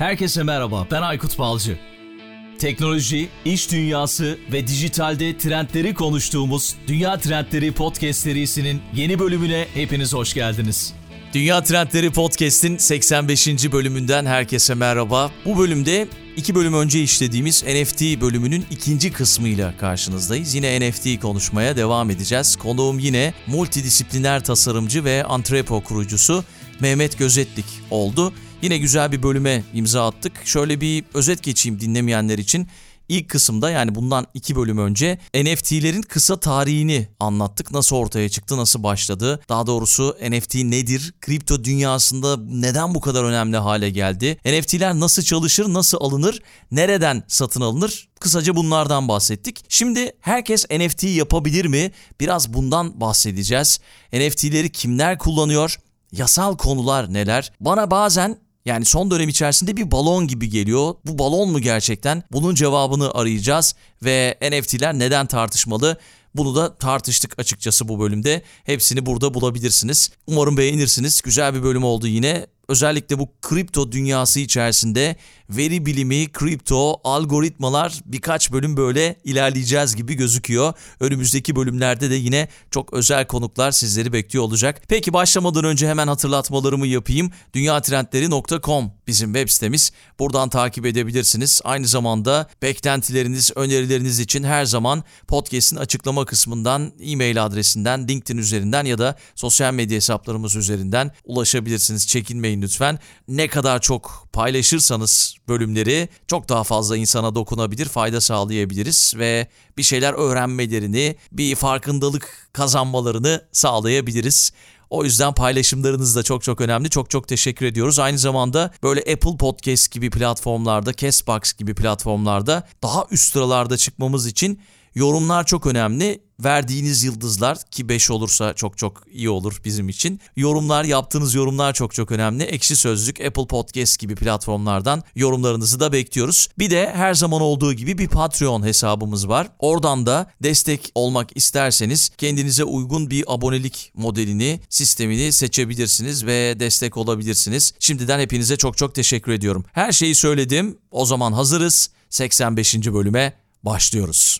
Herkese merhaba, ben Aykut Balcı. Teknoloji, iş dünyası ve dijitalde trendleri konuştuğumuz Dünya Trendleri Podcast serisinin yeni bölümüne hepiniz hoş geldiniz. Dünya Trendleri Podcast'in 85. bölümünden herkese merhaba. Bu bölümde iki bölüm önce işlediğimiz NFT bölümünün ikinci kısmıyla karşınızdayız. Yine NFT konuşmaya devam edeceğiz. Konuğum yine multidisipliner tasarımcı ve antrepo kurucusu Mehmet Gözetlik oldu. Yine güzel bir bölüme imza attık. Şöyle bir özet geçeyim dinlemeyenler için. İlk kısımda yani bundan iki bölüm önce NFT'lerin kısa tarihini anlattık. Nasıl ortaya çıktı, nasıl başladı? Daha doğrusu NFT nedir? Kripto dünyasında neden bu kadar önemli hale geldi? NFT'ler nasıl çalışır, nasıl alınır? Nereden satın alınır? Kısaca bunlardan bahsettik. Şimdi herkes NFT yapabilir mi? Biraz bundan bahsedeceğiz. NFT'leri kimler kullanıyor? Yasal konular neler? Bana bazen yani son dönem içerisinde bir balon gibi geliyor. Bu balon mu gerçekten? Bunun cevabını arayacağız ve NFT'ler neden tartışmalı? Bunu da tartıştık açıkçası bu bölümde. Hepsini burada bulabilirsiniz. Umarım beğenirsiniz. Güzel bir bölüm oldu yine özellikle bu kripto dünyası içerisinde veri bilimi, kripto, algoritmalar birkaç bölüm böyle ilerleyeceğiz gibi gözüküyor. Önümüzdeki bölümlerde de yine çok özel konuklar sizleri bekliyor olacak. Peki başlamadan önce hemen hatırlatmalarımı yapayım. dünyatrendleri.com bizim web sitemiz. Buradan takip edebilirsiniz. Aynı zamanda beklentileriniz, önerileriniz için her zaman podcast'in açıklama kısmından, e-mail adresinden, LinkedIn üzerinden ya da sosyal medya hesaplarımız üzerinden ulaşabilirsiniz. Çekinmeyin lütfen. Ne kadar çok paylaşırsanız bölümleri çok daha fazla insana dokunabilir, fayda sağlayabiliriz ve bir şeyler öğrenmelerini, bir farkındalık kazanmalarını sağlayabiliriz. O yüzden paylaşımlarınız da çok çok önemli. Çok çok teşekkür ediyoruz. Aynı zamanda böyle Apple Podcast gibi platformlarda, Castbox gibi platformlarda daha üst sıralarda çıkmamız için yorumlar çok önemli verdiğiniz yıldızlar ki 5 olursa çok çok iyi olur bizim için. Yorumlar, yaptığınız yorumlar çok çok önemli. Ekşi Sözlük, Apple Podcast gibi platformlardan yorumlarınızı da bekliyoruz. Bir de her zaman olduğu gibi bir Patreon hesabımız var. Oradan da destek olmak isterseniz kendinize uygun bir abonelik modelini, sistemini seçebilirsiniz ve destek olabilirsiniz. Şimdiden hepinize çok çok teşekkür ediyorum. Her şeyi söyledim. O zaman hazırız. 85. bölüme başlıyoruz.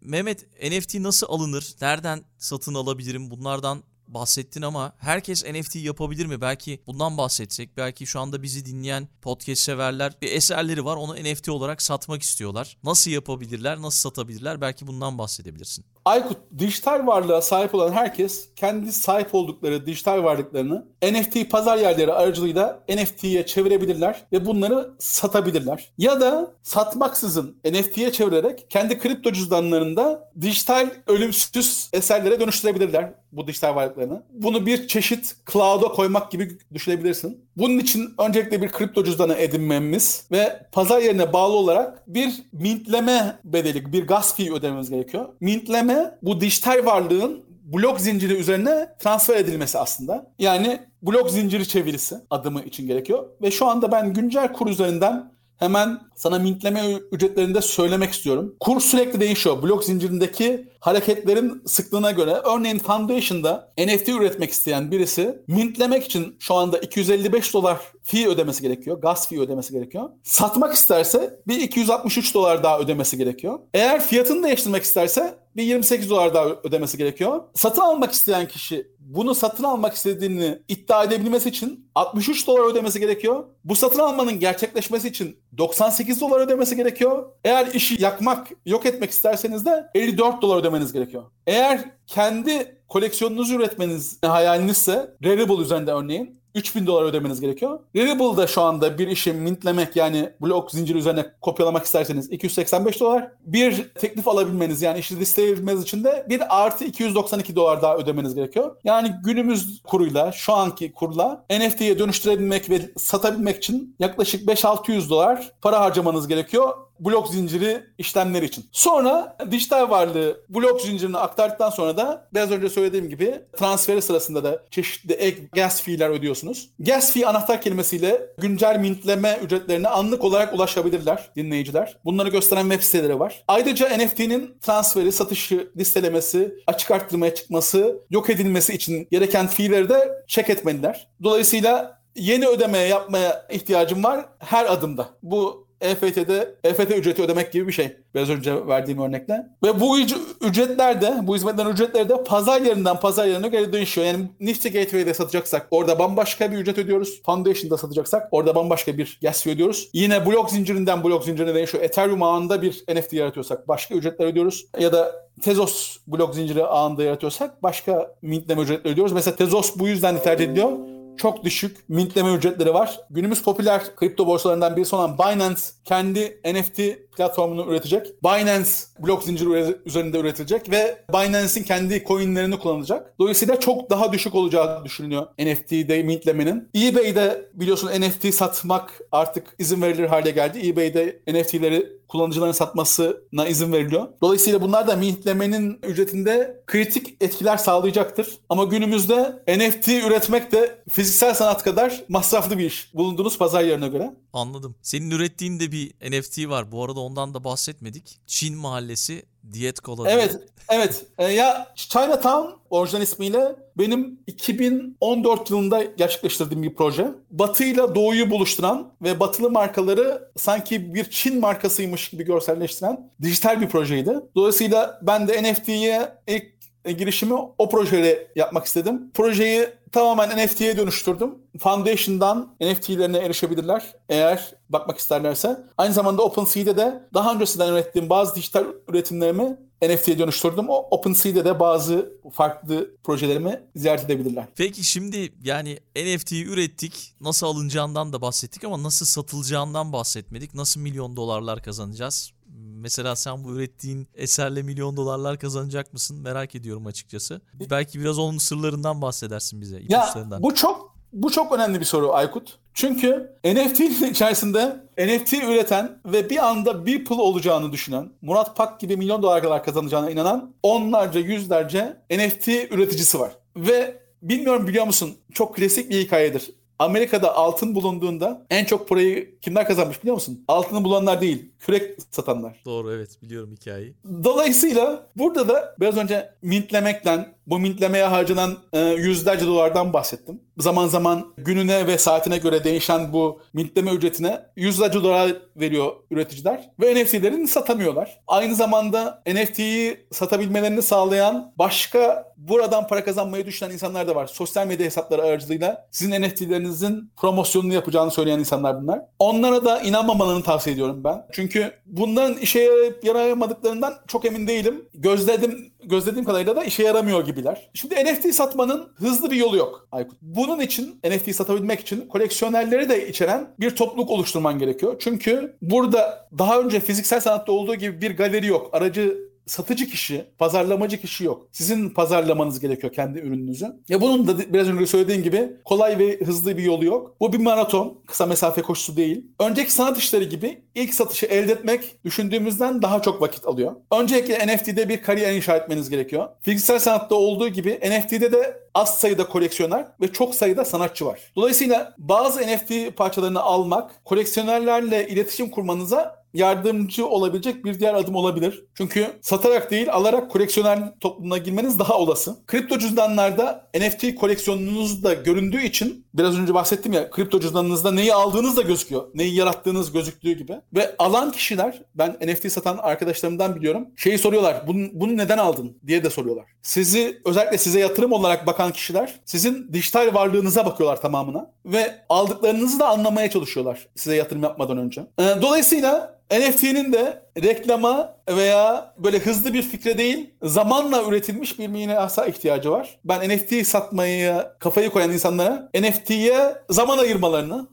Mehmet NFT nasıl alınır? Nereden satın alabilirim? Bunlardan bahsettin ama herkes NFT yapabilir mi? Belki bundan bahsetsek, belki şu anda bizi dinleyen podcast severler bir eserleri var onu NFT olarak satmak istiyorlar. Nasıl yapabilirler, nasıl satabilirler? Belki bundan bahsedebilirsin. Aykut, dijital varlığa sahip olan herkes kendi sahip oldukları dijital varlıklarını NFT pazar yerleri aracılığıyla NFT'ye çevirebilirler ve bunları satabilirler. Ya da satmaksızın NFT'ye çevirerek kendi kripto cüzdanlarında dijital ölümsüz eserlere dönüştürebilirler bu dijital varlıklarını. Bunu bir çeşit cloud'a koymak gibi düşünebilirsin. Bunun için öncelikle bir kripto cüzdanı edinmemiz ve pazar yerine bağlı olarak bir mintleme bedeli, bir gas fee ödememiz gerekiyor. Mintleme bu dijital varlığın blok zinciri üzerine transfer edilmesi aslında. Yani blok zinciri çevirisi adımı için gerekiyor. Ve şu anda ben güncel kur üzerinden hemen sana mintleme ücretlerini de söylemek istiyorum. Kur sürekli değişiyor. Blok zincirindeki hareketlerin sıklığına göre. Örneğin Foundation'da NFT üretmek isteyen birisi mintlemek için şu anda 255 dolar fee ödemesi gerekiyor. Gas fee ödemesi gerekiyor. Satmak isterse bir 263 dolar daha ödemesi gerekiyor. Eğer fiyatını değiştirmek isterse bir 28 dolar daha ödemesi gerekiyor. Satın almak isteyen kişi bunu satın almak istediğini iddia edebilmesi için 63 dolar ödemesi gerekiyor. Bu satın almanın gerçekleşmesi için 98 dolar ödemesi gerekiyor. Eğer işi yakmak, yok etmek isterseniz de 54 dolar ödemeniz gerekiyor. Eğer kendi koleksiyonunuzu üretmeniz hayalinizse Rarible üzerinde örneğin 3000 dolar ödemeniz gerekiyor. Rarible'da şu anda bir işi mintlemek yani blok zinciri üzerine kopyalamak isterseniz 285 dolar. Bir teklif alabilmeniz yani işi listeleyebilmeniz için de bir artı 292 dolar daha ödemeniz gerekiyor. Yani günümüz kuruyla şu anki kurla NFT'ye dönüştürebilmek ve satabilmek için yaklaşık 5-600 dolar para harcamanız gerekiyor blok zinciri işlemleri için. Sonra dijital varlığı blok zincirini aktardıktan sonra da biraz önce söylediğim gibi transferi sırasında da çeşitli ek gas fee'ler ödüyorsunuz. Gas fee anahtar kelimesiyle güncel mintleme ücretlerine anlık olarak ulaşabilirler dinleyiciler. Bunları gösteren web siteleri var. Ayrıca NFT'nin transferi, satışı, listelemesi, açık arttırmaya çıkması, yok edilmesi için gereken fee'leri de check etmeliler. Dolayısıyla yeni ödemeye yapmaya ihtiyacım var her adımda. Bu EFT'de EFT ücreti ödemek gibi bir şey. Biraz önce verdiğim örnekle. Ve bu ücretler de, bu hizmetlerin ücretleri de pazar yerinden pazar yerine göre değişiyor. Yani Nifty Gateway'de satacaksak orada bambaşka bir ücret ödüyoruz. Foundation'da satacaksak orada bambaşka bir gas ödüyoruz. Yine blok zincirinden blok zincirine değişiyor. Ethereum ağında bir NFT yaratıyorsak başka ücretler ödüyoruz. Ya da Tezos blok zinciri ağında yaratıyorsak başka mintleme ücretleri ödüyoruz. Mesela Tezos bu yüzden tercih ediliyor çok düşük mintleme ücretleri var. Günümüz popüler kripto borsalarından birisi olan Binance kendi NFT platformunu üretecek. Binance blok zinciri üzerinde üretilecek ve Binance'in kendi coinlerini kullanacak. Dolayısıyla çok daha düşük olacağı düşünülüyor NFT'de mintlemenin. eBay'de biliyorsun NFT satmak artık izin verilir hale geldi. eBay'de NFT'leri kullanıcıların satmasına izin veriliyor. Dolayısıyla bunlar da mintlemenin ücretinde kritik etkiler sağlayacaktır. Ama günümüzde NFT üretmek de fiziksel sanat kadar masraflı bir iş bulunduğunuz pazar yerine göre. Anladım. Senin ürettiğin de bir NFT var. Bu arada ondan da bahsetmedik. Çin mahallesi Diyet Kola. Evet, diye. evet. Ee, ya Chinatown orijinal ismiyle benim 2014 yılında gerçekleştirdiğim bir proje. Batı ile Doğu'yu buluşturan ve batılı markaları sanki bir Çin markasıymış gibi görselleştiren dijital bir projeydi. Dolayısıyla ben de NFT'ye ilk e, girişimi o projeyle yapmak istedim. Projeyi tamamen NFT'ye dönüştürdüm. Foundation'dan NFT'lerine erişebilirler eğer bakmak isterlerse. Aynı zamanda OpenSea'de de daha öncesinden ürettiğim bazı dijital üretimlerimi NFT'ye dönüştürdüm. O OpenSea'de de bazı farklı projelerimi ziyaret edebilirler. Peki şimdi yani NFT'yi ürettik. Nasıl alınacağından da bahsettik ama nasıl satılacağından bahsetmedik. Nasıl milyon dolarlar kazanacağız? Mesela sen bu ürettiğin eserle milyon dolarlar kazanacak mısın? Merak ediyorum açıkçası. Belki biraz onun sırlarından bahsedersin bize. Ya bu çok bu çok önemli bir soru Aykut. Çünkü NFT'nin içerisinde NFT üreten ve bir anda Beeple olacağını düşünen, Murat Pak gibi milyon dolar kadar kazanacağına inanan onlarca, yüzlerce NFT üreticisi var. Ve bilmiyorum biliyor musun çok klasik bir hikayedir. Amerika'da altın bulunduğunda en çok parayı kimler kazanmış biliyor musun? Altını bulanlar değil, kürek satanlar. Doğru evet biliyorum hikayeyi. Dolayısıyla burada da biraz önce mintlemekten, bu mintlemeye harcanan e, yüzlerce dolardan bahsettim. Zaman zaman gününe ve saatine göre değişen bu mintleme ücretine yüzlerce dolar veriyor üreticiler ve NFT'lerini satamıyorlar. Aynı zamanda NFT'yi satabilmelerini sağlayan başka buradan para kazanmayı düşünen insanlar da var. Sosyal medya hesapları aracılığıyla sizin NFT'lerinizin promosyonunu yapacağını söyleyen insanlar bunlar. Onlara da inanmamalarını tavsiye ediyorum ben. Çünkü bunların işe yarayamadıklarından çok emin değilim. Gözledim gözlediğim kadarıyla da işe yaramıyor gibiler. Şimdi NFT satmanın hızlı bir yolu yok Aykut. Bunun için NFT satabilmek için koleksiyonerleri de içeren bir topluluk oluşturman gerekiyor. Çünkü burada daha önce fiziksel sanatta olduğu gibi bir galeri yok. Aracı satıcı kişi, pazarlamacı kişi yok. Sizin pazarlamanız gerekiyor kendi ürününüzü. Ya bunun da biraz önce söylediğim gibi kolay ve hızlı bir yolu yok. Bu bir maraton, kısa mesafe koşusu değil. Önceki sanat işleri gibi ilk satışı elde etmek düşündüğümüzden daha çok vakit alıyor. Öncelikle NFT'de bir kariyer inşa etmeniz gerekiyor. Fiziksel sanatta olduğu gibi NFT'de de az sayıda koleksiyoner ve çok sayıda sanatçı var. Dolayısıyla bazı NFT parçalarını almak, koleksiyonerlerle iletişim kurmanıza yardımcı olabilecek bir diğer adım olabilir. Çünkü satarak değil alarak koleksiyoner toplumuna girmeniz daha olası. Kripto cüzdanlarda NFT koleksiyonunuz da göründüğü için biraz önce bahsettim ya kripto cüzdanınızda neyi aldığınız da gözüküyor. Neyi yarattığınız gözüktüğü gibi. Ve alan kişiler ben NFT satan arkadaşlarımdan biliyorum. Şeyi soruyorlar bunu, bunu neden aldın diye de soruyorlar. Sizi özellikle size yatırım olarak bakan kişiler sizin dijital varlığınıza bakıyorlar tamamına. Ve aldıklarınızı da anlamaya çalışıyorlar size yatırım yapmadan önce. Ee, dolayısıyla NFT'nin de reklama veya böyle hızlı bir fikre değil zamanla üretilmiş bir mirasa ihtiyacı var. Ben NFT satmayı kafayı koyan insanlara NFT'ye zaman ayırmalarını,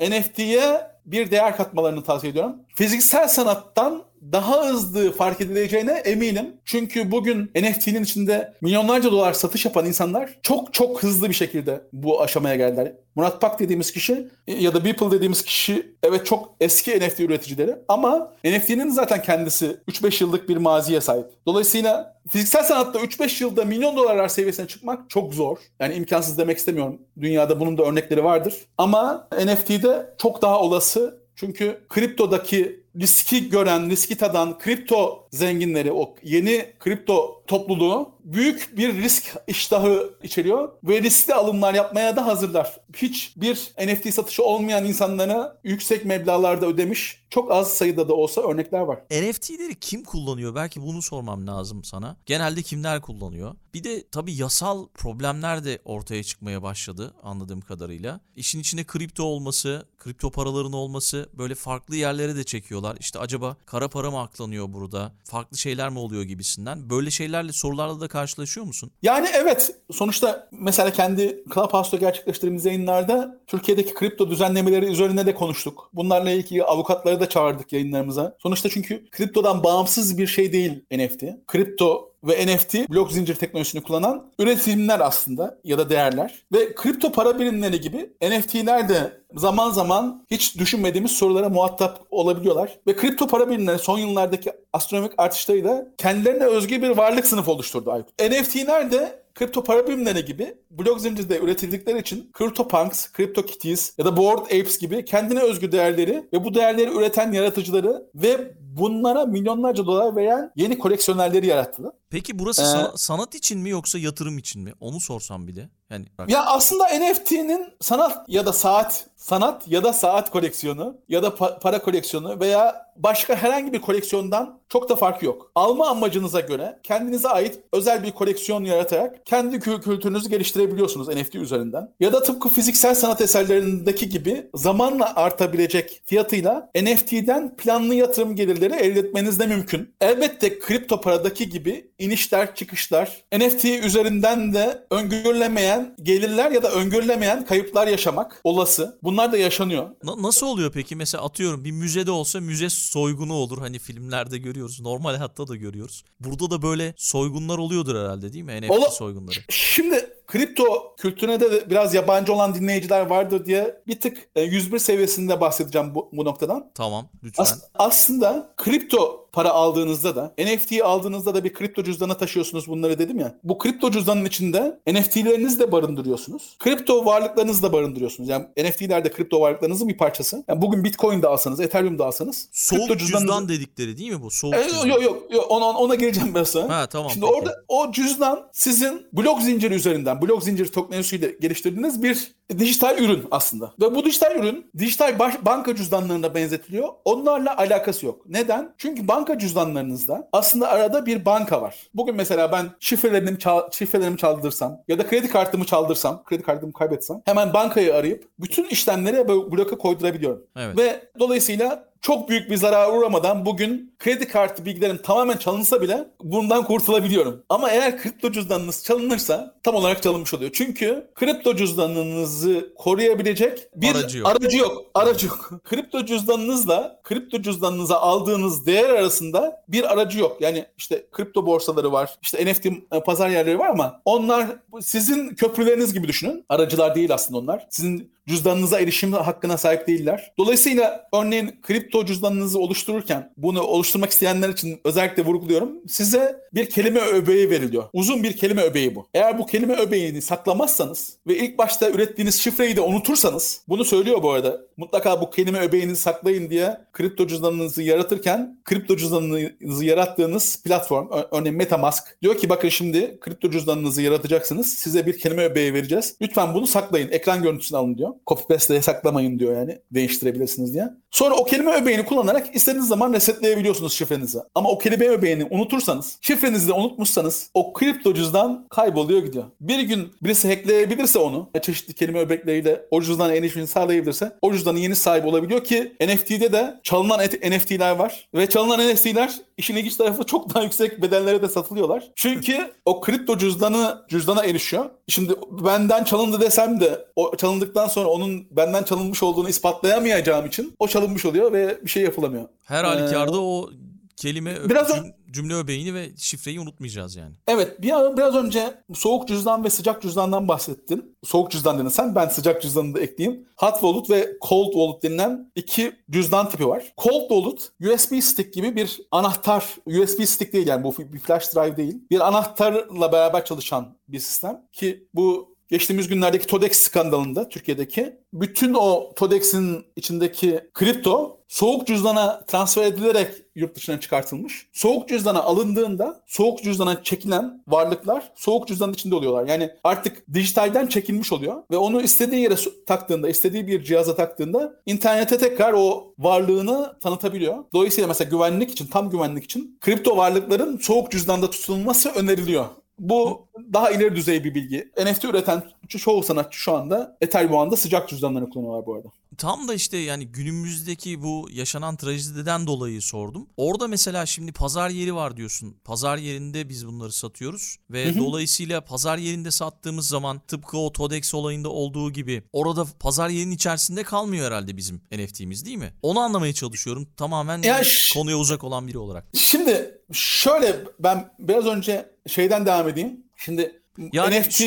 NFT'ye bir değer katmalarını tavsiye ediyorum. Fiziksel sanattan daha hızlı fark edileceğine eminim. Çünkü bugün NFT'nin içinde milyonlarca dolar satış yapan insanlar çok çok hızlı bir şekilde bu aşamaya geldiler. Murat Pak dediğimiz kişi ya da Beeple dediğimiz kişi evet çok eski NFT üreticileri ama NFT'nin zaten kendisi 3-5 yıllık bir maziye sahip. Dolayısıyla fiziksel sanatta 3-5 yılda milyon dolarlar seviyesine çıkmak çok zor. Yani imkansız demek istemiyorum. Dünyada bunun da örnekleri vardır. Ama NFT'de çok daha olası çünkü kriptodaki riski gören, riski tadan kripto zenginleri, o yeni kripto topluluğu büyük bir risk iştahı içeriyor ve riskli alımlar yapmaya da hazırlar. Hiçbir NFT satışı olmayan insanlara yüksek meblağlarda ödemiş çok az sayıda da olsa örnekler var. NFT'leri kim kullanıyor? Belki bunu sormam lazım sana. Genelde kimler kullanıyor? Bir de tabii yasal problemler de ortaya çıkmaya başladı anladığım kadarıyla. İşin içine kripto olması, kripto paraların olması böyle farklı yerlere de çekiyorlar. İşte acaba kara para mı aklanıyor burada? Farklı şeyler mi oluyor gibisinden. Böyle şeylerle sorularla da karşılaşıyor musun? Yani evet sonuçta mesela kendi Clubhouse'da gerçekleştirdiğimiz yayınlarda Türkiye'deki kripto düzenlemeleri üzerine de konuştuk. Bunlarla ilgili avukatları da çağırdık yayınlarımıza. Sonuçta çünkü kriptodan bağımsız bir şey değil NFT. Kripto ve NFT blok zincir teknolojisini kullanan üretimler aslında ya da değerler. Ve kripto para birimleri gibi NFT'ler de zaman zaman hiç düşünmediğimiz sorulara muhatap olabiliyorlar. Ve kripto para birimleri son yıllardaki astronomik artışlarıyla kendilerine özgü bir varlık sınıfı oluşturdu. NFT'ler de kripto para birimleri gibi blok zincirde üretildikleri için CryptoPunks, CryptoKitties ya da Bored Apes gibi kendine özgü değerleri ve bu değerleri üreten yaratıcıları ve bunlara milyonlarca dolar veren yeni koleksiyonerleri yarattılar. Peki burası Ee, sana- sanat için mi yoksa yatırım için mi? Onu sorsam bir de. Yani bak, Ya aslında NFT'nin sanat ya da saat, sanat ya da saat koleksiyonu ya da pa- para koleksiyonu veya başka herhangi bir koleksiyondan çok da farkı yok. Alma amacınıza göre kendinize ait özel bir koleksiyon yaratarak kendi kü- kültürünüzü geliştirebiliyorsunuz NFT üzerinden. Ya da tıpkı fiziksel sanat eserlerindeki gibi zamanla artabilecek fiyatıyla NFT'den planlı yatırım gelirleri elde etmeniz de mümkün. Elbette kripto paradaki gibi inişler çıkışlar NFT üzerinden de öngörülemeyen gelirler ya da öngörülemeyen kayıplar yaşamak olası. Bunlar da yaşanıyor. Na- nasıl oluyor peki? Mesela atıyorum bir müzede olsa müze soygunu olur. Hani filmlerde görüyoruz. Normal hayatta da görüyoruz. Burada da böyle soygunlar oluyordur herhalde değil mi? NFT Ola- soygunları. Şimdi kripto kültürüne de biraz yabancı olan dinleyiciler vardır diye bir tık e, 101 seviyesinde bahsedeceğim bu, bu noktadan. Tamam lütfen. As- aslında kripto para aldığınızda da NFT'yi aldığınızda da bir kripto cüzdana taşıyorsunuz bunları dedim ya. Bu kripto cüzdanın içinde NFT'lerinizi de barındırıyorsunuz. Kripto varlıklarınızı da barındırıyorsunuz. Yani NFT'ler de kripto varlıklarınızın bir parçası. Yani bugün Bitcoin de alsanız, Ethereum da alsanız. Soğuk kripto cüzdanınızı- cüzdan dedikleri değil mi bu? Soğuk e, cüzdan. yok yok yok ona, ona geleceğim ben sonra. Ha tamam. Şimdi peki. orada o cüzdan sizin blok zinciri üzerinden, blok zincir teknolojisiyle geliştirdiğiniz bir dijital ürün aslında. Ve bu dijital ürün dijital baş- banka cüzdanlarına benzetiliyor. Onlarla alakası yok. Neden? Çünkü banka cüzdanlarınızda aslında arada bir banka var. Bugün mesela ben şifrelerimi, çal- şifrelerimi çaldırsam ya da kredi kartımı çaldırsam, kredi kartımı kaybetsem hemen bankayı arayıp bütün işlemleri bloka koydurabiliyorum. Evet. Ve dolayısıyla çok büyük bir zarara uğramadan bugün kredi kartı bilgilerim tamamen çalınsa bile bundan kurtulabiliyorum. Ama eğer kripto cüzdanınız çalınırsa tam olarak çalınmış oluyor. Çünkü kripto cüzdanınızı koruyabilecek bir Aracı yok. Aracı yok. Aracı yok. kripto cüzdanınızla kripto cüzdanınıza aldığınız değer arasında bir aracı yok. Yani işte kripto borsaları var. işte NFT pazar yerleri var ama onlar sizin köprüleriniz gibi düşünün. Aracılar değil aslında onlar. Sizin cüzdanınıza erişim hakkına sahip değiller. Dolayısıyla örneğin kripto cüzdanınızı oluştururken bunu oluşturmak isteyenler için özellikle vurguluyorum. Size bir kelime öbeği veriliyor. Uzun bir kelime öbeği bu. Eğer bu kelime öbeğini saklamazsanız ve ilk başta ürettiğiniz şifreyi de unutursanız bunu söylüyor bu arada. Mutlaka bu kelime öbeğini saklayın diye kripto cüzdanınızı yaratırken kripto cüzdanınızı yarattığınız platform örneğin Metamask diyor ki bakın şimdi kripto cüzdanınızı yaratacaksınız. Size bir kelime öbeği vereceğiz. Lütfen bunu saklayın. Ekran görüntüsünü alın diyor. Copy paste'le saklamayın diyor yani. Değiştirebilirsiniz diye. Sonra o kelime öbeğini kullanarak istediğiniz zaman resetleyebiliyorsunuz şifrenizi. Ama o kelime öbeğini unutursanız, şifrenizi de unutmuşsanız o kripto cüzdan kayboluyor gidiyor. Bir gün birisi hackleyebilirse onu, çeşitli kelime öbekleriyle o cüzdana erişimini sağlayabilirse o cüzdanın yeni sahibi olabiliyor ki NFT'de de çalınan NFT'ler var. Ve çalınan NFT'ler işin ilginç tarafı çok daha yüksek bedellere de satılıyorlar. Çünkü o kripto cüzdanı cüzdana erişiyor. Şimdi benden çalındı desem de o çalındıktan sonra onun benden çalınmış olduğunu ispatlayamayacağım için o çalınmış oluyor ve bir şey yapılamıyor. Her halükarda o kelime biraz cüm- cümle öbeğini ve şifreyi unutmayacağız yani. Evet bir, biraz önce soğuk cüzdan ve sıcak cüzdandan bahsettin. Soğuk cüzdan dedin sen ben sıcak cüzdanı da ekleyeyim. Hot Wallet ve Cold Wallet denilen iki cüzdan tipi var. Cold Wallet USB stick gibi bir anahtar, USB stick değil yani bu bir flash drive değil. Bir anahtarla beraber çalışan bir sistem ki bu geçtiğimiz günlerdeki TODEX skandalında Türkiye'deki bütün o TODEX'in içindeki kripto soğuk cüzdana transfer edilerek yurt dışına çıkartılmış. Soğuk cüzdana alındığında soğuk cüzdana çekilen varlıklar soğuk cüzdanın içinde oluyorlar. Yani artık dijitalden çekilmiş oluyor ve onu istediği yere taktığında, istediği bir cihaza taktığında internete tekrar o varlığını tanıtabiliyor. Dolayısıyla mesela güvenlik için, tam güvenlik için kripto varlıkların soğuk cüzdanda tutulması öneriliyor. Bu daha ileri düzey bir bilgi. NFT üreten çoğu sanatçı şu anda Ethereum ağında sıcak cüzdanlarını kullanıyorlar bu arada. Tam da işte yani günümüzdeki bu yaşanan trajediden dolayı sordum. Orada mesela şimdi pazar yeri var diyorsun. Pazar yerinde biz bunları satıyoruz ve hı hı. dolayısıyla pazar yerinde sattığımız zaman tıpkı o Todex olayında olduğu gibi orada pazar yerinin içerisinde kalmıyor herhalde bizim NFT'miz değil mi? Onu anlamaya çalışıyorum. Tamamen ya konuya uzak olan biri olarak. Şimdi şöyle ben biraz önce şeyden devam edeyim. Şimdi yani NFT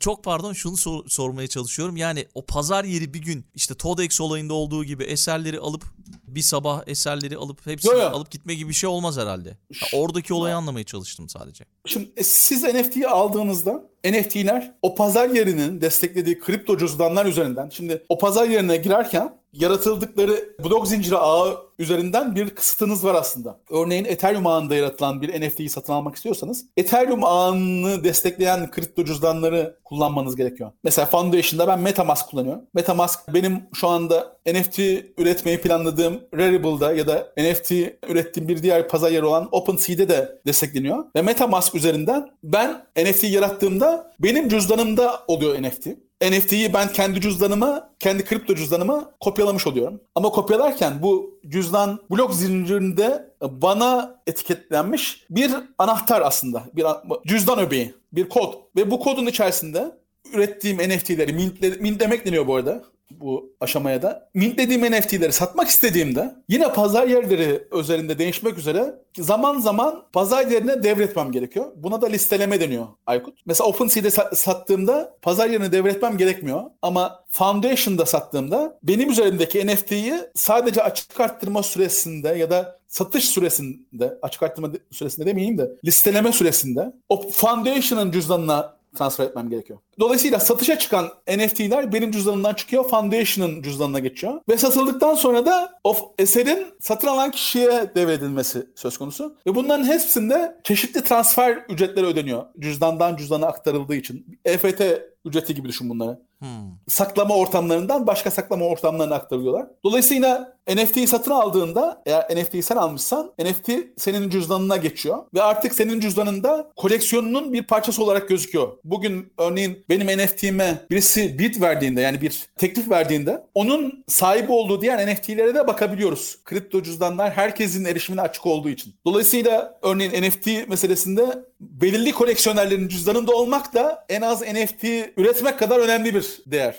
çok pardon şunu sor, sormaya çalışıyorum. Yani o pazar yeri bir gün işte Todex olayında olduğu gibi eserleri alıp bir sabah eserleri alıp hepsini yo, yo. alıp gitme gibi bir şey olmaz herhalde. Ya oradaki olayı anlamaya çalıştım sadece. Şimdi e, siz NFT'yi aldığınızda NFT'ler o pazar yerinin desteklediği kripto cüzdanlar üzerinden şimdi o pazar yerine girerken yaratıldıkları blok zinciri ağı üzerinden bir kısıtınız var aslında. Örneğin Ethereum ağında yaratılan bir NFT'yi satın almak istiyorsanız Ethereum ağını destekleyen kripto cüzdanları kullanmanız gerekiyor. Mesela Foundation'da ben Metamask kullanıyorum. Metamask benim şu anda NFT üretmeyi planladığım Rarible'da ya da NFT ürettiğim bir diğer pazar yeri olan OpenSea'de de destekleniyor. Ve Metamask üzerinden ben NFT yarattığımda benim cüzdanımda oluyor NFT. NFT'yi ben kendi cüzdanıma, kendi kripto cüzdanıma kopyalamış oluyorum. Ama kopyalarken bu cüzdan blok zincirinde bana etiketlenmiş bir anahtar aslında. Bir cüzdan öbeği, bir kod. Ve bu kodun içerisinde ürettiğim NFT'leri, mint, mint demek deniyor bu arada bu aşamaya da. Mintlediğim NFT'leri satmak istediğimde yine pazar yerleri özelinde değişmek üzere zaman zaman pazar yerine devretmem gerekiyor. Buna da listeleme deniyor Aykut. Mesela OpenSea'de sattığımda pazar yerine devretmem gerekmiyor. Ama Foundation'da sattığımda benim üzerimdeki NFT'yi sadece açık arttırma süresinde ya da satış süresinde, açık arttırma süresinde demeyeyim de listeleme süresinde o Foundation'ın cüzdanına transfer etmem gerekiyor. Dolayısıyla satışa çıkan NFT'ler benim cüzdanımdan çıkıyor, Foundation'ın cüzdanına geçiyor. Ve satıldıktan sonra da o eserin satın alan kişiye devredilmesi söz konusu. Ve bunların hepsinde çeşitli transfer ücretleri ödeniyor. Cüzdandan cüzdana aktarıldığı için. EFT ücreti gibi düşün bunları. Hmm. Saklama ortamlarından başka saklama ortamlarına aktarıyorlar. Dolayısıyla NFT'yi satın aldığında eğer NFT'yi sen almışsan NFT senin cüzdanına geçiyor ve artık senin cüzdanında koleksiyonunun bir parçası olarak gözüküyor. Bugün örneğin benim NFT'ime birisi bid verdiğinde yani bir teklif verdiğinde onun sahibi olduğu diğer NFT'lere de bakabiliyoruz. Kripto cüzdanlar herkesin erişimine açık olduğu için. Dolayısıyla örneğin NFT meselesinde belirli koleksiyonerlerin cüzdanında olmak da en az NFT üretmek kadar önemli bir değer.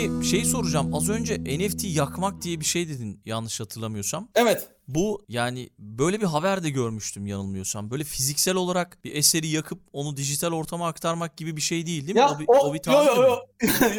Peki şey soracağım. Az önce NFT yakmak diye bir şey dedin yanlış hatırlamıyorsam. Evet. Bu yani böyle bir haber de görmüştüm yanılmıyorsam. Böyle fiziksel olarak bir eseri yakıp onu dijital ortama aktarmak gibi bir şey değil değil mi? Ya, o, bir, o, o bir yo, yo, yo.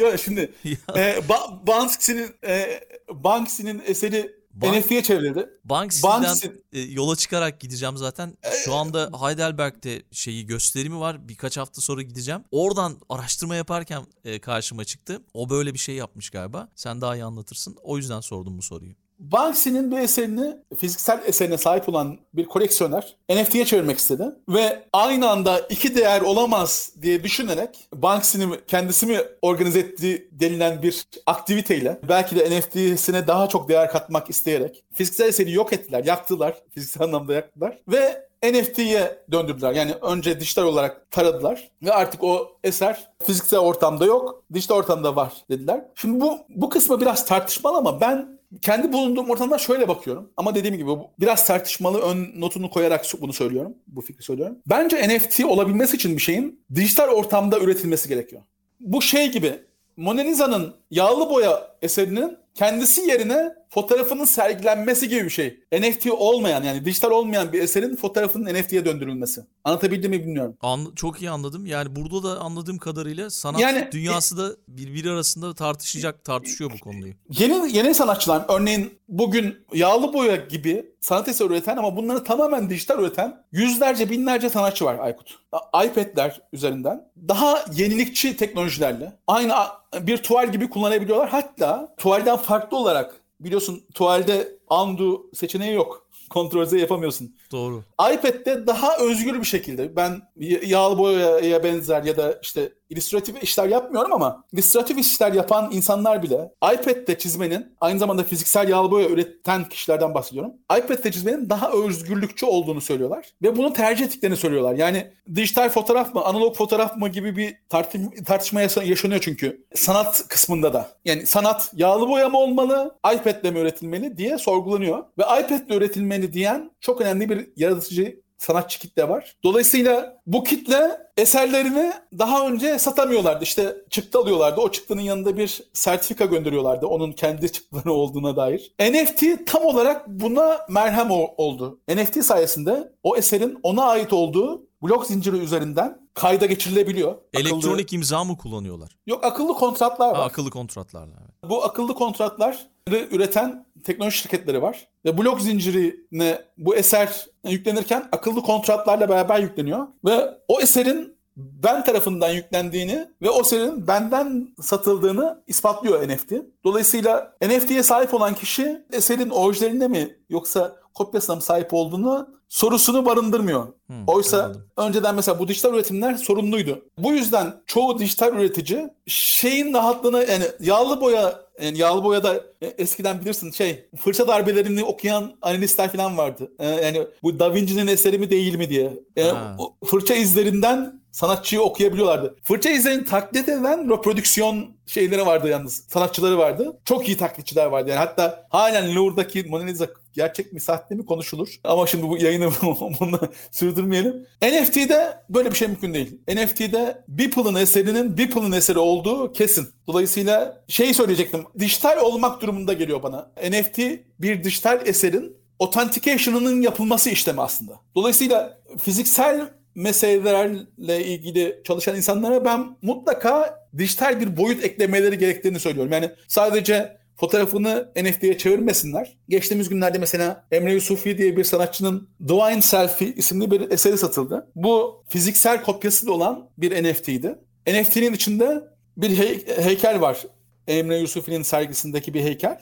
yo, şimdi e, ba- Banksy'nin e, Banksy'nin eseri Bank, NFT'ye çevrildi. Banksy'den Banksy... E, yola çıkarak gideceğim zaten. Şu anda Heidelberg'de şeyi gösterimi var. Birkaç hafta sonra gideceğim. Oradan araştırma yaparken e, karşıma çıktı. O böyle bir şey yapmış galiba. Sen daha iyi anlatırsın. O yüzden sordum bu soruyu. Banksy'nin bir eserini, fiziksel eserine sahip olan bir koleksiyoner NFT'ye çevirmek istedi. Ve aynı anda iki değer olamaz diye düşünerek Banksy'nin kendisi mi organize ettiği denilen bir aktiviteyle belki de NFT'sine daha çok değer katmak isteyerek fiziksel eseri yok ettiler, yaktılar. Fiziksel anlamda yaktılar. Ve NFT'ye döndürdüler. Yani önce dijital olarak taradılar ve artık o eser fiziksel ortamda yok, dijital ortamda var dediler. Şimdi bu bu kısmı biraz tartışmalı ama ben kendi bulunduğum ortamda şöyle bakıyorum. Ama dediğim gibi biraz tartışmalı ön notunu koyarak bunu söylüyorum. Bu fikri söylüyorum. Bence NFT olabilmesi için bir şeyin dijital ortamda üretilmesi gerekiyor. Bu şey gibi Mona Lisa'nın yağlı boya eserinin kendisi yerine fotoğrafının sergilenmesi gibi bir şey. NFT olmayan yani dijital olmayan bir eserin fotoğrafının NFT'ye döndürülmesi. Anlatabildim mi bilmiyorum. An- çok iyi anladım. Yani burada da anladığım kadarıyla sanat Yani- dünyası da birbiri arasında tartışacak, tartışıyor bu konuyu. Yeni yeni sanatçılar örneğin bugün yağlı boya gibi sanat eseri üreten ama bunları tamamen dijital üreten yüzlerce binlerce sanatçı var Aykut. İPad'ler üzerinden daha yenilikçi teknolojilerle aynı bir tuval gibi kullanabiliyorlar. Hatta tuvalden farklı olarak biliyorsun tuvalde undo seçeneği yok. Z yapamıyorsun. Doğru. iPad'de daha özgür bir şekilde ben yağlı boyaya benzer ya da işte illüstratif işler yapmıyorum ama illüstratif işler yapan insanlar bile iPad'de çizmenin aynı zamanda fiziksel yağlı boya üreten kişilerden bahsediyorum. iPad'de çizmenin daha özgürlükçü olduğunu söylüyorlar ve bunu tercih ettiklerini söylüyorlar. Yani dijital fotoğraf mı, analog fotoğraf mı gibi bir tartı- tartışma yaşanıyor çünkü sanat kısmında da. Yani sanat yağlı boya mı olmalı, iPad'le mi üretilmeli diye sorgulanıyor ve iPad'le üretilmeli diyen çok önemli bir yaratıcı sanatçı kitle var. Dolayısıyla bu kitle eserlerini daha önce satamıyorlardı. İşte çıktı alıyorlardı. O çıktının yanında bir sertifika gönderiyorlardı. Onun kendi çıktıları olduğuna dair. NFT tam olarak buna merhem oldu. NFT sayesinde o eserin ona ait olduğu blok zinciri üzerinden kayda geçirilebiliyor. Akıllı- Elektronik imza mı kullanıyorlar? Yok akıllı kontratlar var. Ha, akıllı kontratlarla. evet. Bu akıllı kontratları üreten teknoloji şirketleri var. Ve blok zincirine bu eser yüklenirken akıllı kontratlarla beraber yükleniyor. Ve o eserin ben tarafından yüklendiğini ve o eserin benden satıldığını ispatlıyor NFT. Dolayısıyla NFT'ye sahip olan kişi eserin orijinaline mi yoksa kopyasına mı sahip olduğunu sorusunu barındırmıyor. Hmm, Oysa anladım. önceden mesela bu dijital üretimler sorunluydu. Bu yüzden çoğu dijital üretici şeyin rahatlığına yani yağlı boya yani yağlı boyada e, eskiden bilirsin şey fırça darbelerini okuyan analistler falan vardı. E, yani bu Da Vinci'nin eseri mi değil mi diye. E, Ha. o fırça izlerinden sanatçıyı okuyabiliyorlardı. Fırça izlerini taklit eden reprodüksiyon şeyleri vardı yalnız. Sanatçıları vardı. Çok iyi taklitçiler vardı. Yani hatta halen Louvre'daki Mona Lisa gerçek mi sahte mi konuşulur. Ama şimdi bu yayını bunu sürdürmeyelim. NFT'de böyle bir şey mümkün değil. NFT'de Beeple'ın eserinin Beeple'ın eseri olduğu kesin. Dolayısıyla şey söyleyecektim. Dijital olmak durumunda geliyor bana. NFT bir dijital eserin authentication'ının yapılması işlemi aslında. Dolayısıyla fiziksel meselelerle ilgili çalışan insanlara ben mutlaka dijital bir boyut eklemeleri gerektiğini söylüyorum. Yani sadece fotoğrafını NFT'ye çevirmesinler. Geçtiğimiz günlerde mesela Emre Yusufi diye bir sanatçının Divine Selfie isimli bir eseri satıldı. Bu fiziksel kopyası olan bir NFT'ydi. NFT'nin içinde bir hey- heykel var. Emre Yusufi'nin sergisindeki bir heykel.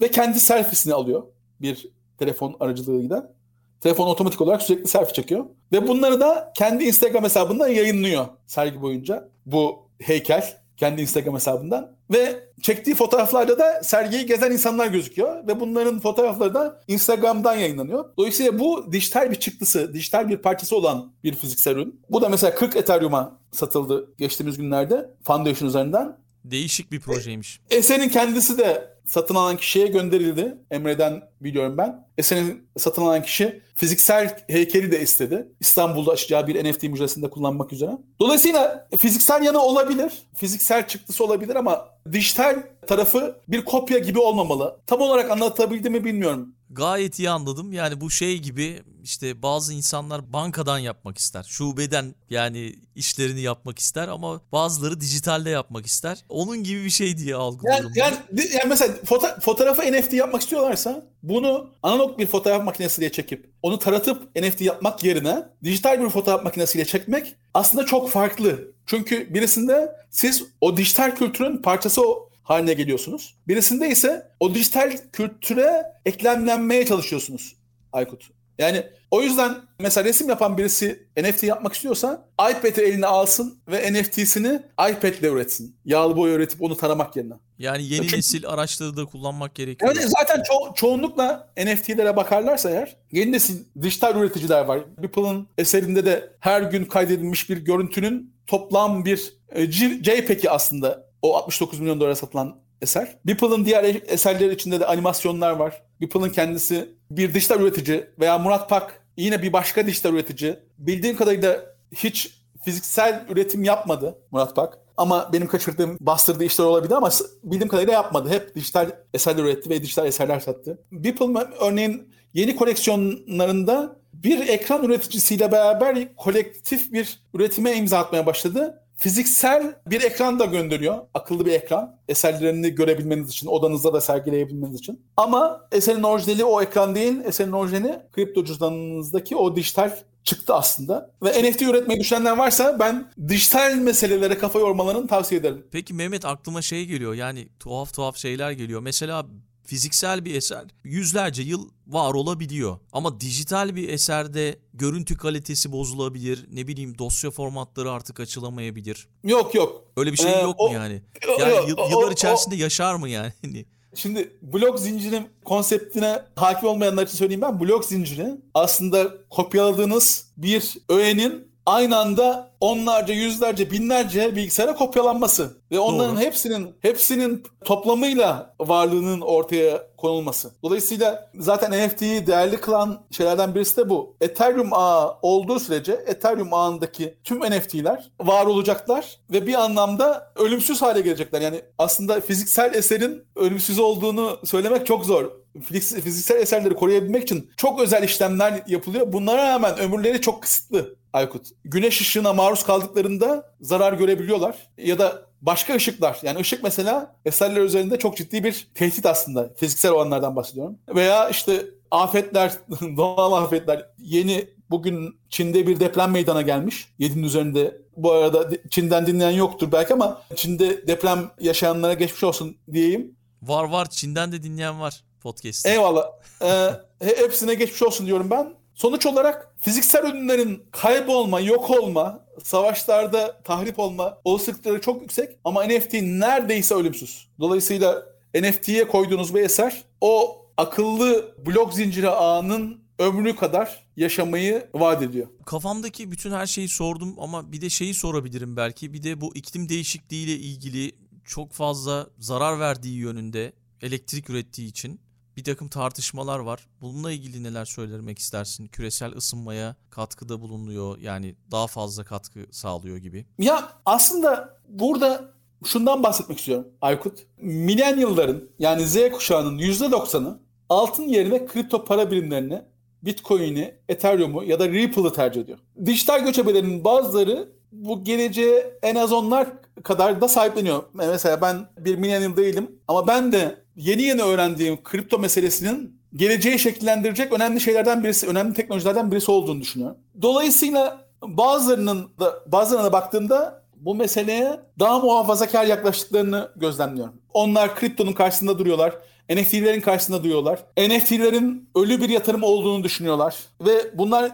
Ve kendi selfiesini alıyor bir telefon aracılığıyla. Telefon otomatik olarak sürekli selfie çekiyor. Ve bunları da kendi Instagram hesabından yayınlıyor sergi boyunca. Bu heykel kendi Instagram hesabından. Ve çektiği fotoğraflarda da sergiyi gezen insanlar gözüküyor. Ve bunların fotoğrafları da Instagram'dan yayınlanıyor. Dolayısıyla bu dijital bir çıktısı, dijital bir parçası olan bir fiziksel ürün. Bu da mesela 40 Ethereum'a satıldı geçtiğimiz günlerde Foundation üzerinden. Değişik bir projeymiş. Eserin kendisi de satın alan kişiye gönderildi. Emre'den biliyorum ben. Eserin satın alan kişi fiziksel heykeli de istedi. İstanbul'da açacağı bir NFT müzesinde kullanmak üzere. Dolayısıyla fiziksel yanı olabilir. Fiziksel çıktısı olabilir ama dijital tarafı bir kopya gibi olmamalı. Tam olarak anlatabildim mi bilmiyorum. Gayet iyi anladım. Yani bu şey gibi işte bazı insanlar bankadan yapmak ister. Şubeden yani işlerini yapmak ister ama bazıları dijitalde yapmak ister. Onun gibi bir şey diye Yani, algılıyorum. ben. yani, yani mesela foto- fotoğrafı NFT yapmak istiyorlarsa bunu analog bir fotoğraf makinesiyle çekip onu taratıp NFT yapmak yerine dijital bir fotoğraf makinesiyle çekmek aslında çok farklı. Çünkü birisinde siz o dijital kültürün parçası haline geliyorsunuz. Birisinde ise o dijital kültüre eklemlenmeye çalışıyorsunuz Aykut. Yani o yüzden mesela resim yapan birisi NFT yapmak istiyorsa iPad'i eline alsın ve NFT'sini iPad'le üretsin. Yağlı boya üretip onu taramak yerine. Yani yeni Çünkü- nesil araçları da kullanmak gerekiyor. Yani zaten ço- çoğunlukla NFT'lere bakarlarsa eğer yeni nesil dijital üreticiler var. Beeple'ın eserinde de her gün kaydedilmiş bir görüntünün toplam bir e, JPEG'i aslında o 69 milyon dolara satılan eser. Beeple'ın diğer e- eserleri içinde de animasyonlar var. Beeple'ın kendisi bir dijital üretici veya Murat Pak yine bir başka dijital üretici. Bildiğim kadarıyla hiç fiziksel üretim yapmadı Murat Pak. Ama benim kaçırdığım, bastırdığı işler olabilir ama bildiğim kadarıyla yapmadı. Hep dijital eserler üretti ve dijital eserler sattı. Beeple örneğin yeni koleksiyonlarında bir ekran üreticisiyle beraber kolektif bir üretime imza atmaya başladı fiziksel bir ekran da gönderiyor. Akıllı bir ekran. Eserlerini görebilmeniz için, odanızda da sergileyebilmeniz için. Ama eserin orijinali o ekran değil. Eserin orijinali kripto cüzdanınızdaki o dijital çıktı aslında. Ve NFT üretmeyi düşünenler varsa ben dijital meselelere kafa yormalarını tavsiye ederim. Peki Mehmet aklıma şey geliyor yani tuhaf tuhaf şeyler geliyor. Mesela fiziksel bir eser yüzlerce yıl var olabiliyor. Ama dijital bir eserde görüntü kalitesi bozulabilir. Ne bileyim dosya formatları artık açılamayabilir. Yok yok. Öyle bir şey ee, yok o, mu yani? Yani o, yıllar o, içerisinde o, yaşar mı yani? Şimdi blok zincirin konseptine hakim olmayanlar için söyleyeyim ben. Blok zinciri aslında kopyaladığınız bir öğenin aynı anda onlarca, yüzlerce, binlerce bilgisayara kopyalanması ve onların Doğru. hepsinin hepsinin toplamıyla varlığının ortaya konulması. Dolayısıyla zaten NFT'yi değerli kılan şeylerden birisi de bu. Ethereum ağı olduğu sürece Ethereum ağındaki tüm NFT'ler var olacaklar ve bir anlamda ölümsüz hale gelecekler. Yani aslında fiziksel eserin ölümsüz olduğunu söylemek çok zor fiziksel eserleri koruyabilmek için çok özel işlemler yapılıyor. Bunlara rağmen ömürleri çok kısıtlı Aykut. Güneş ışığına maruz kaldıklarında zarar görebiliyorlar. Ya da başka ışıklar. Yani ışık mesela eserler üzerinde çok ciddi bir tehdit aslında. Fiziksel olanlardan bahsediyorum. Veya işte afetler, doğal afetler. Yeni bugün Çin'de bir deprem meydana gelmiş. 7'nin üzerinde. Bu arada Çin'den dinleyen yoktur belki ama Çin'de deprem yaşayanlara geçmiş olsun diyeyim. Var var Çin'den de dinleyen var podcast'te. Eyvallah. Ee, hepsine geçmiş olsun diyorum ben. Sonuç olarak fiziksel ürünlerin kaybolma, yok olma, savaşlarda tahrip olma olasılıkları çok yüksek ama NFT neredeyse ölümsüz. Dolayısıyla NFT'ye koyduğunuz bir eser o akıllı blok zinciri ağının ömrü kadar yaşamayı vaat ediyor. Kafamdaki bütün her şeyi sordum ama bir de şeyi sorabilirim belki. Bir de bu iklim değişikliğiyle ilgili çok fazla zarar verdiği yönünde elektrik ürettiği için bir takım tartışmalar var. Bununla ilgili neler söylemek istersin? Küresel ısınmaya katkıda bulunuyor yani daha fazla katkı sağlıyor gibi. Ya aslında burada şundan bahsetmek istiyorum Aykut. Milenyılların yani Z kuşağının %90'ı altın yerine kripto para birimlerini Bitcoin'i, Ethereum'u ya da Ripple'ı tercih ediyor. Dijital göçebelerin bazıları bu geleceğe en az onlar kadar da sahipleniyor. Mesela ben bir millennial değilim ama ben de yeni yeni öğrendiğim kripto meselesinin geleceği şekillendirecek önemli şeylerden birisi, önemli teknolojilerden birisi olduğunu düşünüyorum. Dolayısıyla bazılarının da bazılarına baktığımda bu meseleye daha muhafazakar yaklaştıklarını gözlemliyorum. Onlar kriptonun karşısında duruyorlar. NFT'lerin karşısında duruyorlar. NFT'lerin ölü bir yatırım olduğunu düşünüyorlar. Ve bunlar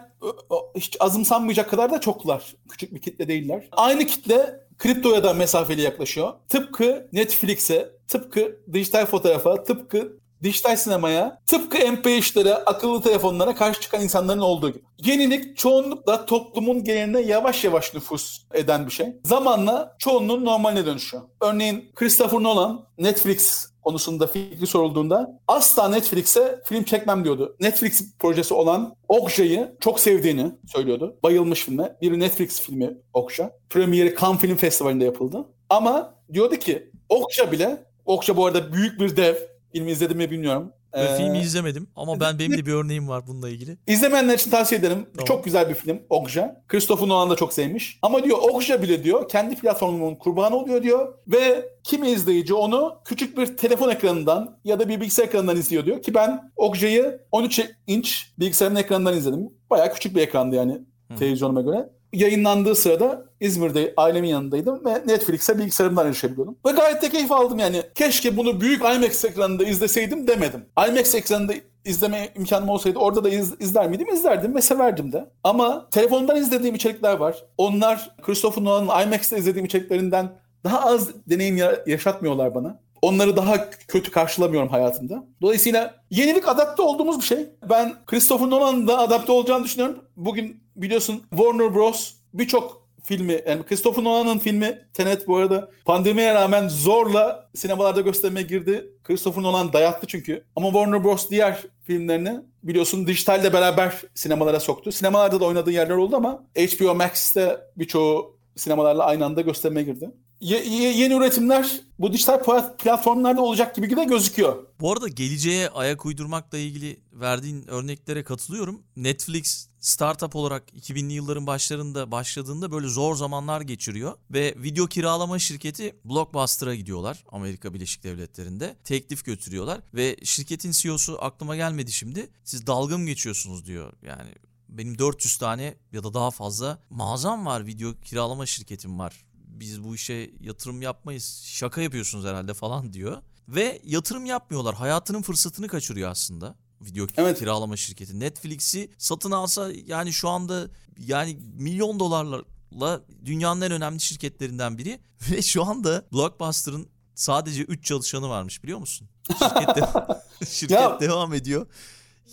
hiç azımsanmayacak kadar da çoklar. Küçük bir kitle değiller. Aynı kitle kriptoya da mesafeli yaklaşıyor. Tıpkı Netflix'e, tıpkı dijital fotoğrafa, tıpkı dijital sinemaya, tıpkı MP3'lere, akıllı telefonlara karşı çıkan insanların olduğu gibi. Yenilik çoğunlukla toplumun geneline yavaş yavaş nüfus eden bir şey. Zamanla çoğunluğun normaline dönüşüyor. Örneğin Christopher Nolan Netflix konusunda fikri sorulduğunda asla Netflix'e film çekmem diyordu. Netflix projesi olan Okja'yı çok sevdiğini söylüyordu. Bayılmış filme. Bir Netflix filmi Okja. Premieri Cannes Film Festivali'nde yapıldı. Ama diyordu ki Okja bile Okja bu arada büyük bir dev. Filmi izledim mi bilmiyorum. Ee, filmi izlemedim ama ben benim de bir örneğim var bununla ilgili. İzlemeyenler için tavsiye ederim. Tamam. Çok güzel bir film Okja. Christopher Nolan da çok sevmiş. Ama diyor Okja bile diyor kendi platformunun kurbanı oluyor diyor ve kimi izleyici onu küçük bir telefon ekranından ya da bir bilgisayar ekranından izliyor diyor ki ben Okja'yı 13 inç bilgisayarın ekranından izledim. Bayağı küçük bir ekrandı yani Hı. televizyonuma göre yayınlandığı sırada İzmir'de ailemin yanındaydım ve Netflix'e bilgisayarımdan erişebiliyordum. Ve gayet de keyif aldım yani. Keşke bunu büyük IMAX ekranında izleseydim demedim. IMAX ekranında izleme imkanım olsaydı orada da iz, izler miydim? İzlerdim ve severdim de. Ama telefondan izlediğim içerikler var. Onlar Christopher Nolan'ın IMAX'te izlediğim içeriklerinden daha az deneyim yaşatmıyorlar bana. Onları daha kötü karşılamıyorum hayatımda. Dolayısıyla yenilik adapte olduğumuz bir şey. Ben Christopher Nolan'ın da adapte olacağını düşünüyorum. Bugün biliyorsun Warner Bros. birçok filmi yani Christopher Nolan'ın filmi Tenet bu arada pandemiye rağmen zorla sinemalarda göstermeye girdi. Christopher Nolan dayattı çünkü. Ama Warner Bros. diğer filmlerini biliyorsun dijitalle beraber sinemalara soktu. Sinemalarda da oynadığı yerler oldu ama HBO Max'te birçoğu sinemalarla aynı anda göstermeye girdi. Ye- ye- yeni üretimler bu dijital pla- platformlarda olacak gibi de gözüküyor. Bu arada geleceğe ayak uydurmakla ilgili verdiğin örneklere katılıyorum. Netflix startup olarak 2000'li yılların başlarında başladığında böyle zor zamanlar geçiriyor ve video kiralama şirketi Blockbuster'a gidiyorlar Amerika Birleşik Devletleri'nde. Teklif götürüyorlar ve şirketin CEO'su aklıma gelmedi şimdi. Siz dalga mı geçiyorsunuz diyor. Yani benim 400 tane ya da daha fazla mağazam var, video kiralama şirketim var. Biz bu işe yatırım yapmayız. Şaka yapıyorsunuz herhalde falan diyor. Ve yatırım yapmıyorlar. Hayatının fırsatını kaçırıyor aslında. Video Evet. kiralama şirketi. Netflix'i satın alsa yani şu anda yani milyon dolarlarla dünyanın en önemli şirketlerinden biri. Ve şu anda Blockbuster'ın sadece 3 çalışanı varmış biliyor musun? Şirket, de- şirket Ya- devam ediyor.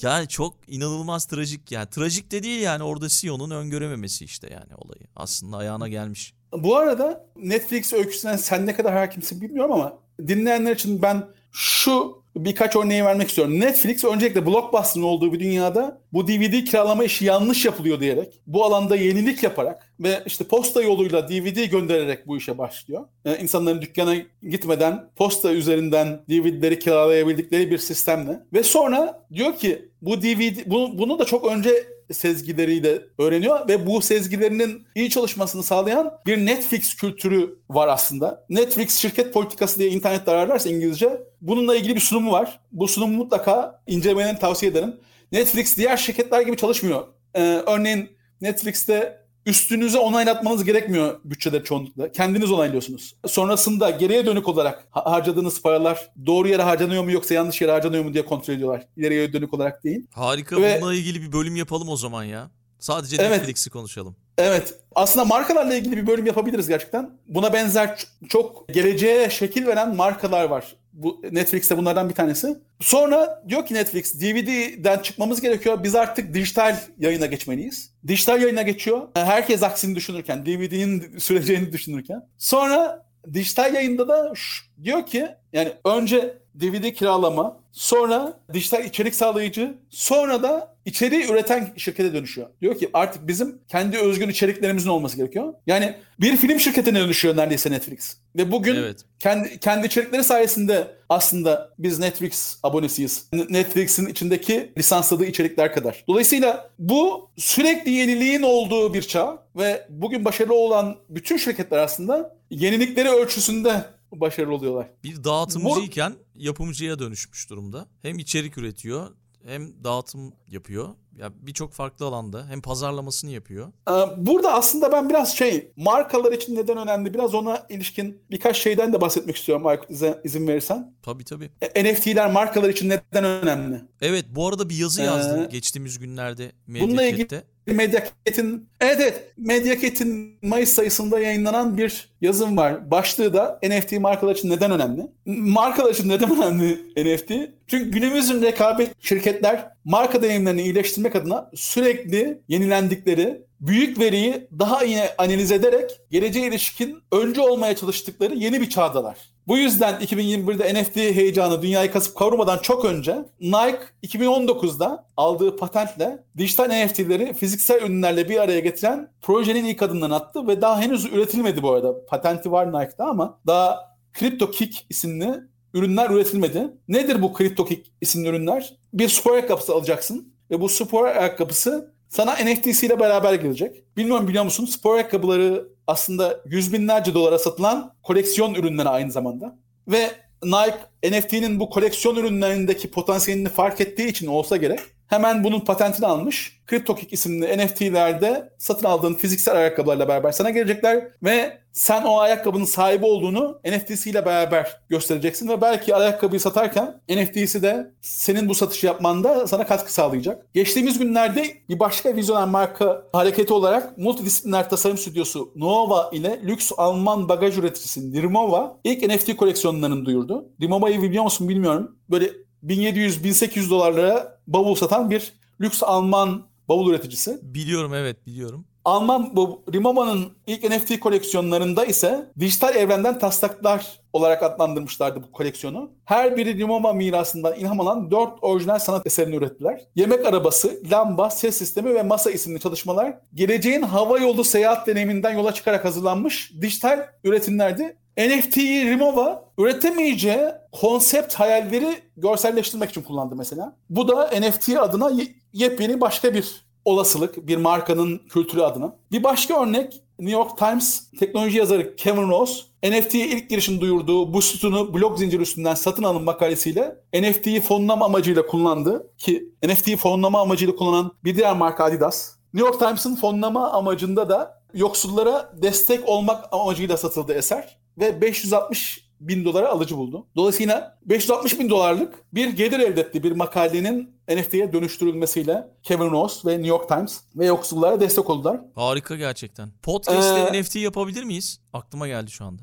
Yani çok inanılmaz trajik yani. Trajik de değil yani orada CEO'nun öngörememesi işte yani olayı. Aslında ayağına gelmiş. Bu arada Netflix öyküsünden sen ne kadar hakimsin bilmiyorum ama dinleyenler için ben şu birkaç örneği vermek istiyorum. Netflix öncelikle Blockbuster'ın olduğu bir dünyada bu DVD kiralama işi yanlış yapılıyor diyerek, bu alanda yenilik yaparak ve işte posta yoluyla DVD göndererek bu işe başlıyor. Ee, insanların dükkana gitmeden posta üzerinden DVD'leri kiralayabildikleri bir sistemle. Ve sonra diyor ki bu DVD, bunu, bunu da çok önce sezgileriyle öğreniyor ve bu sezgilerinin iyi çalışmasını sağlayan bir Netflix kültürü var aslında. Netflix şirket politikası diye internette ararlarsa İngilizce bununla ilgili bir sunumu var. Bu sunumu mutlaka incelemeni tavsiye ederim. Netflix diğer şirketler gibi çalışmıyor. Ee, örneğin Netflix'te üstünüze onaylatmanız gerekmiyor bütçede çoğunlukla. Kendiniz onaylıyorsunuz. Sonrasında geriye dönük olarak ha- harcadığınız paralar doğru yere harcanıyor mu yoksa yanlış yere harcanıyor mu diye kontrol ediyorlar. İleriye dönük olarak değil. Harika Ve- bununla ilgili bir bölüm yapalım o zaman ya. Sadece Evet. Netflix'i konuşalım. Evet. Aslında markalarla ilgili bir bölüm yapabiliriz gerçekten. Buna benzer çok geleceğe şekil veren markalar var. Bu Netflix'te bunlardan bir tanesi. Sonra diyor ki Netflix DVD'den çıkmamız gerekiyor. Biz artık dijital yayına geçmeliyiz. Dijital yayına geçiyor. Herkes aksini düşünürken, DVD'nin süreceğini düşünürken. Sonra dijital yayında da ş- diyor ki yani önce DVD kiralama, sonra dijital içerik sağlayıcı, sonra da içeriği üreten şirkete dönüşüyor. Diyor ki artık bizim kendi özgün içeriklerimizin olması gerekiyor. Yani bir film şirketine dönüşüyor neredeyse Netflix. Ve bugün Evet. kendi kendi içerikleri sayesinde aslında biz Netflix abonesiyiz. Netflix'in içindeki lisansladığı içerikler kadar. Dolayısıyla bu sürekli yeniliğin olduğu bir çağ ve bugün başarılı olan bütün şirketler aslında yenilikleri ölçüsünde başarılı oluyorlar. Bir dağıtımcıyken yapımcıya dönüşmüş durumda. Hem içerik üretiyor hem dağıtım yapıyor. Ya birçok farklı alanda hem pazarlamasını yapıyor. Ee, Burada aslında ben biraz şey markalar için neden önemli biraz ona ilişkin birkaç şeyden de bahsetmek istiyorum Aykut izin verirsen. Tabii tabii. E, NFT'ler markalar için neden önemli? Evet bu arada bir yazı yazdı Ee, geçtiğimiz günlerde bununla ilgili- Medyaket'te. Medyaket'in evet evet Medyaket'in Mayıs sayısında yayınlanan bir yazım var. Başlığı da NFT markalar için neden önemli? Markalar için neden önemli NFT? Çünkü günümüzün rekabet şirketler marka deneyimlerini iyileştirmek adına sürekli yenilendikleri büyük veriyi daha iyi analiz ederek geleceğe ilişkin öncü olmaya çalıştıkları yeni bir çağdalar. Bu yüzden 2021'de NFT heyecanı dünyayı kasıp kavurmadan çok önce Nike 2019'da aldığı patentle dijital NFT'leri fiziksel ürünlerle bir araya getiren projenin ilk adımlarını attı ve daha henüz üretilmedi bu arada. Patenti var Nike'da ama daha CryptoKick isimli ürünler üretilmedi. Nedir bu CryptoKick isimli ürünler? Bir spor ayakkabısı alacaksın ve bu spor ayakkabısı sana NFT'siyle beraber gelecek. Bilmiyorum biliyor musun? Spor ayakkabıları aslında yüz binlerce dolara satılan koleksiyon ürünleri aynı zamanda. Ve Nike NFT'nin bu koleksiyon ürünlerindeki potansiyelini fark ettiği için olsa gerek hemen bunun patentini almış. CryptoKick isimli NFT'lerde satın aldığın fiziksel ayakkabılarla beraber sana gelecekler ve sen o ayakkabının sahibi olduğunu NFT'siyle beraber göstereceksin ve belki ayakkabıyı satarken NFT'si de senin bu satışı yapmanda sana katkı sağlayacak. Geçtiğimiz günlerde bir başka vizyoner marka hareketi olarak multidisipliner tasarım stüdyosu Nova ile lüks Alman bagaj üreticisi Dirmova ilk NFT koleksiyonlarını duyurdu. Dirmova'yı biliyor musun bilmiyorum. Böyle 1700-1800 dolarlara bavul satan bir lüks Alman bavul üreticisi. Biliyorum evet biliyorum. Alman bu Rimoma'nın ilk NFT koleksiyonlarında ise dijital evrenden taslaklar olarak adlandırmışlardı bu koleksiyonu. Her biri Rimoma mirasından ilham alan dört orijinal sanat eserini ürettiler. Yemek arabası, lamba, ses sistemi ve masa isimli çalışmalar geleceğin hava yolu seyahat deneyiminden yola çıkarak hazırlanmış dijital üretimlerdi. NFT'yi Rimova üretemeyeceği konsept hayalleri görselleştirmek için kullandı mesela. Bu da NFT adına yepyeni başka bir olasılık bir markanın kültürü adına. Bir başka örnek New York Times teknoloji yazarı Kevin Ross NFT'ye ilk girişini duyurduğu bu sütunu blok zinciri üstünden satın alın makalesiyle NFT'yi fonlama amacıyla kullandı ki NFT'yi fonlama amacıyla kullanan bir diğer marka Adidas. New York Times'ın fonlama amacında da yoksullara destek olmak amacıyla satıldı eser ve 560 bin dolara alıcı buldu. Dolayısıyla 560 bin dolarlık bir gelir elde etti bir makalenin NFT'ye dönüştürülmesiyle Kevin Ross ve New York Times ve yoksullara destek oldular. Harika gerçekten. Podcast'te ee, NFT yapabilir miyiz? Aklıma geldi şu anda.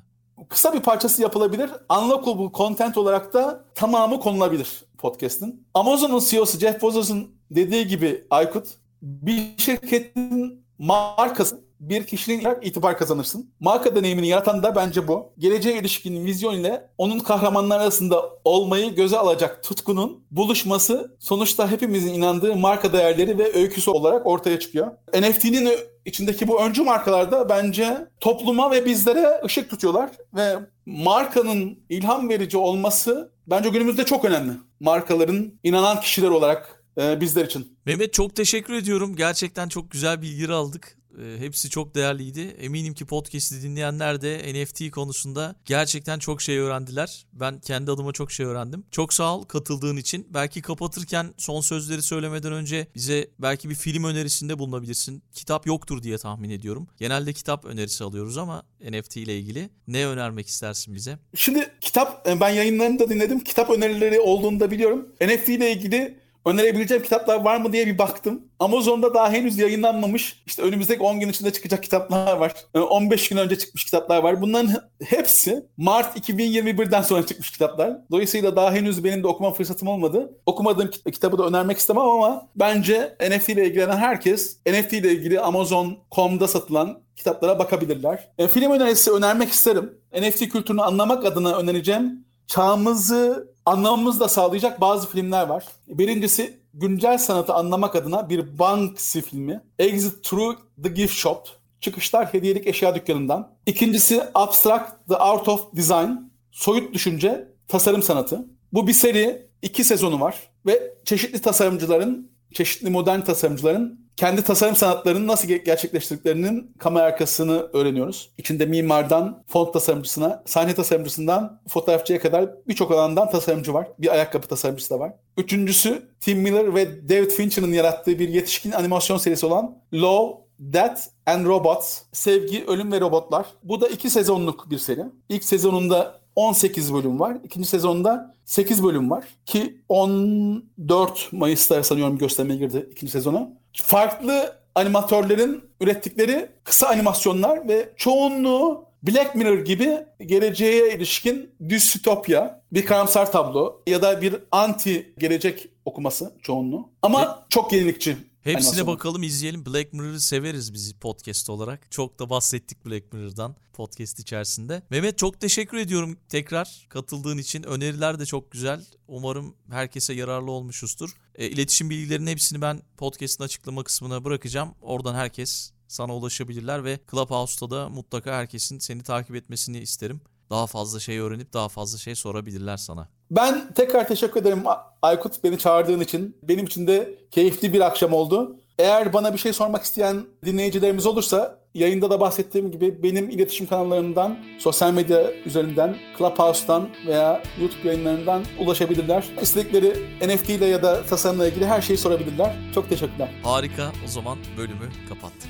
Kısa bir parçası yapılabilir. Unlockable content olarak da tamamı konulabilir podcast'ın. Amazon'un CEO'su Jeff Bezos'un dediği gibi Aykut bir şirketin markası bir kişinin itibar kazanırsın. Marka deneyimini yaratan da bence bu. Geleceğe ilişkin vizyon ile onun kahramanlar arasında olmayı göze alacak tutkunun buluşması sonuçta hepimizin inandığı marka değerleri ve öyküsü olarak ortaya çıkıyor. NFT'nin içindeki bu öncü markalarda bence topluma ve bizlere ışık tutuyorlar ve markanın ilham verici olması bence günümüzde çok önemli. Markaların inanan kişiler olarak e, bizler için. Mehmet çok teşekkür ediyorum. Gerçekten çok güzel bilgileri aldık. E, hepsi çok değerliydi. Eminim ki podcast'i dinleyenler de NFT konusunda gerçekten çok şey öğrendiler. Ben kendi adıma çok şey öğrendim. Çok sağ ol katıldığın için. Belki kapatırken son sözleri söylemeden önce bize belki bir film önerisinde bulunabilirsin. Kitap yoktur diye tahmin ediyorum. Genelde kitap önerisi alıyoruz ama NFT ile ilgili ne önermek istersin bize? Şimdi kitap e, ben yayınlarını da dinledim. Kitap önerileri olduğunu da biliyorum. NFT ile ilgili önerebileceğim kitaplar var mı diye bir baktım. Amazon'da daha henüz yayınlanmamış. İşte önümüzdeki 10 gün içinde çıkacak kitaplar var. 15 ee, gün önce çıkmış kitaplar var. Bunların hepsi Mart 2021'den sonra çıkmış kitaplar. Dolayısıyla daha henüz benim de okuma fırsatım olmadı. Okumadığım kitabı da önermek istemem ama bence NFT ile ilgilenen herkes NFT ile ilgili Amazon.com'da satılan kitaplara bakabilirler. E, film önerisi önermek isterim. NFT kültürünü anlamak adına önereceğim çağımızı anlamamızı da sağlayacak bazı filmler var. Birincisi güncel sanatı anlamak adına bir Banksy filmi. Exit Through the Gift Shop. Çıkışlar hediyelik eşya dükkanından. İkincisi Abstract The Art of Design. Soyut düşünce, tasarım sanatı. Bu bir seri, iki sezonu var ve çeşitli tasarımcıların, çeşitli modern tasarımcıların kendi tasarım sanatlarını nasıl gerçekleştirdiklerinin kamera arkasını öğreniyoruz. İçinde mimardan font tasarımcısına, sahne tasarımcısından fotoğrafçıya kadar birçok alandan tasarımcı var. Bir ayakkabı tasarımcısı da var. Üçüncüsü Tim Miller ve David Fincher'ın yarattığı bir yetişkin animasyon serisi olan Love, Death and Robots, Sevgi, Ölüm ve Robotlar. Bu da iki sezonluk bir seri. İlk sezonunda 18 bölüm var. İkinci sezonda 8 bölüm var. Ki 14 Mayıs'ta sanıyorum göstermeye girdi ikinci sezona farklı animatörlerin ürettikleri kısa animasyonlar ve çoğunluğu Black Mirror gibi geleceğe ilişkin distopya, bir karamsar tablo ya da bir anti gelecek okuması çoğunluğu. Ama e, çok yenilikçi. Hepsine animasyon. bakalım izleyelim. Black Mirror'ı severiz biz podcast olarak. Çok da bahsettik Black Mirror'dan podcast içerisinde. Mehmet çok teşekkür ediyorum tekrar katıldığın için. Öneriler de çok güzel. Umarım herkese yararlı olmuşuzdur. E, iletişim bilgilerinin hepsini ben podcast'ın açıklama kısmına bırakacağım. Oradan herkes sana ulaşabilirler ve Clubhouse'da da mutlaka herkesin seni takip etmesini isterim. Daha fazla şey öğrenip daha fazla şey sorabilirler sana. Ben tekrar teşekkür ederim Aykut beni çağırdığın için. Benim için de keyifli bir akşam oldu. Eğer bana bir şey sormak isteyen dinleyicilerimiz olursa yayında da bahsettiğim gibi benim iletişim kanallarından, sosyal medya üzerinden, Clubhouse'dan veya YouTube yayınlarından ulaşabilirler. İstedikleri NFT ile ya da tasarımla ilgili her şeyi sorabilirler. Çok teşekkürler. Harika. O zaman bölümü kapattık.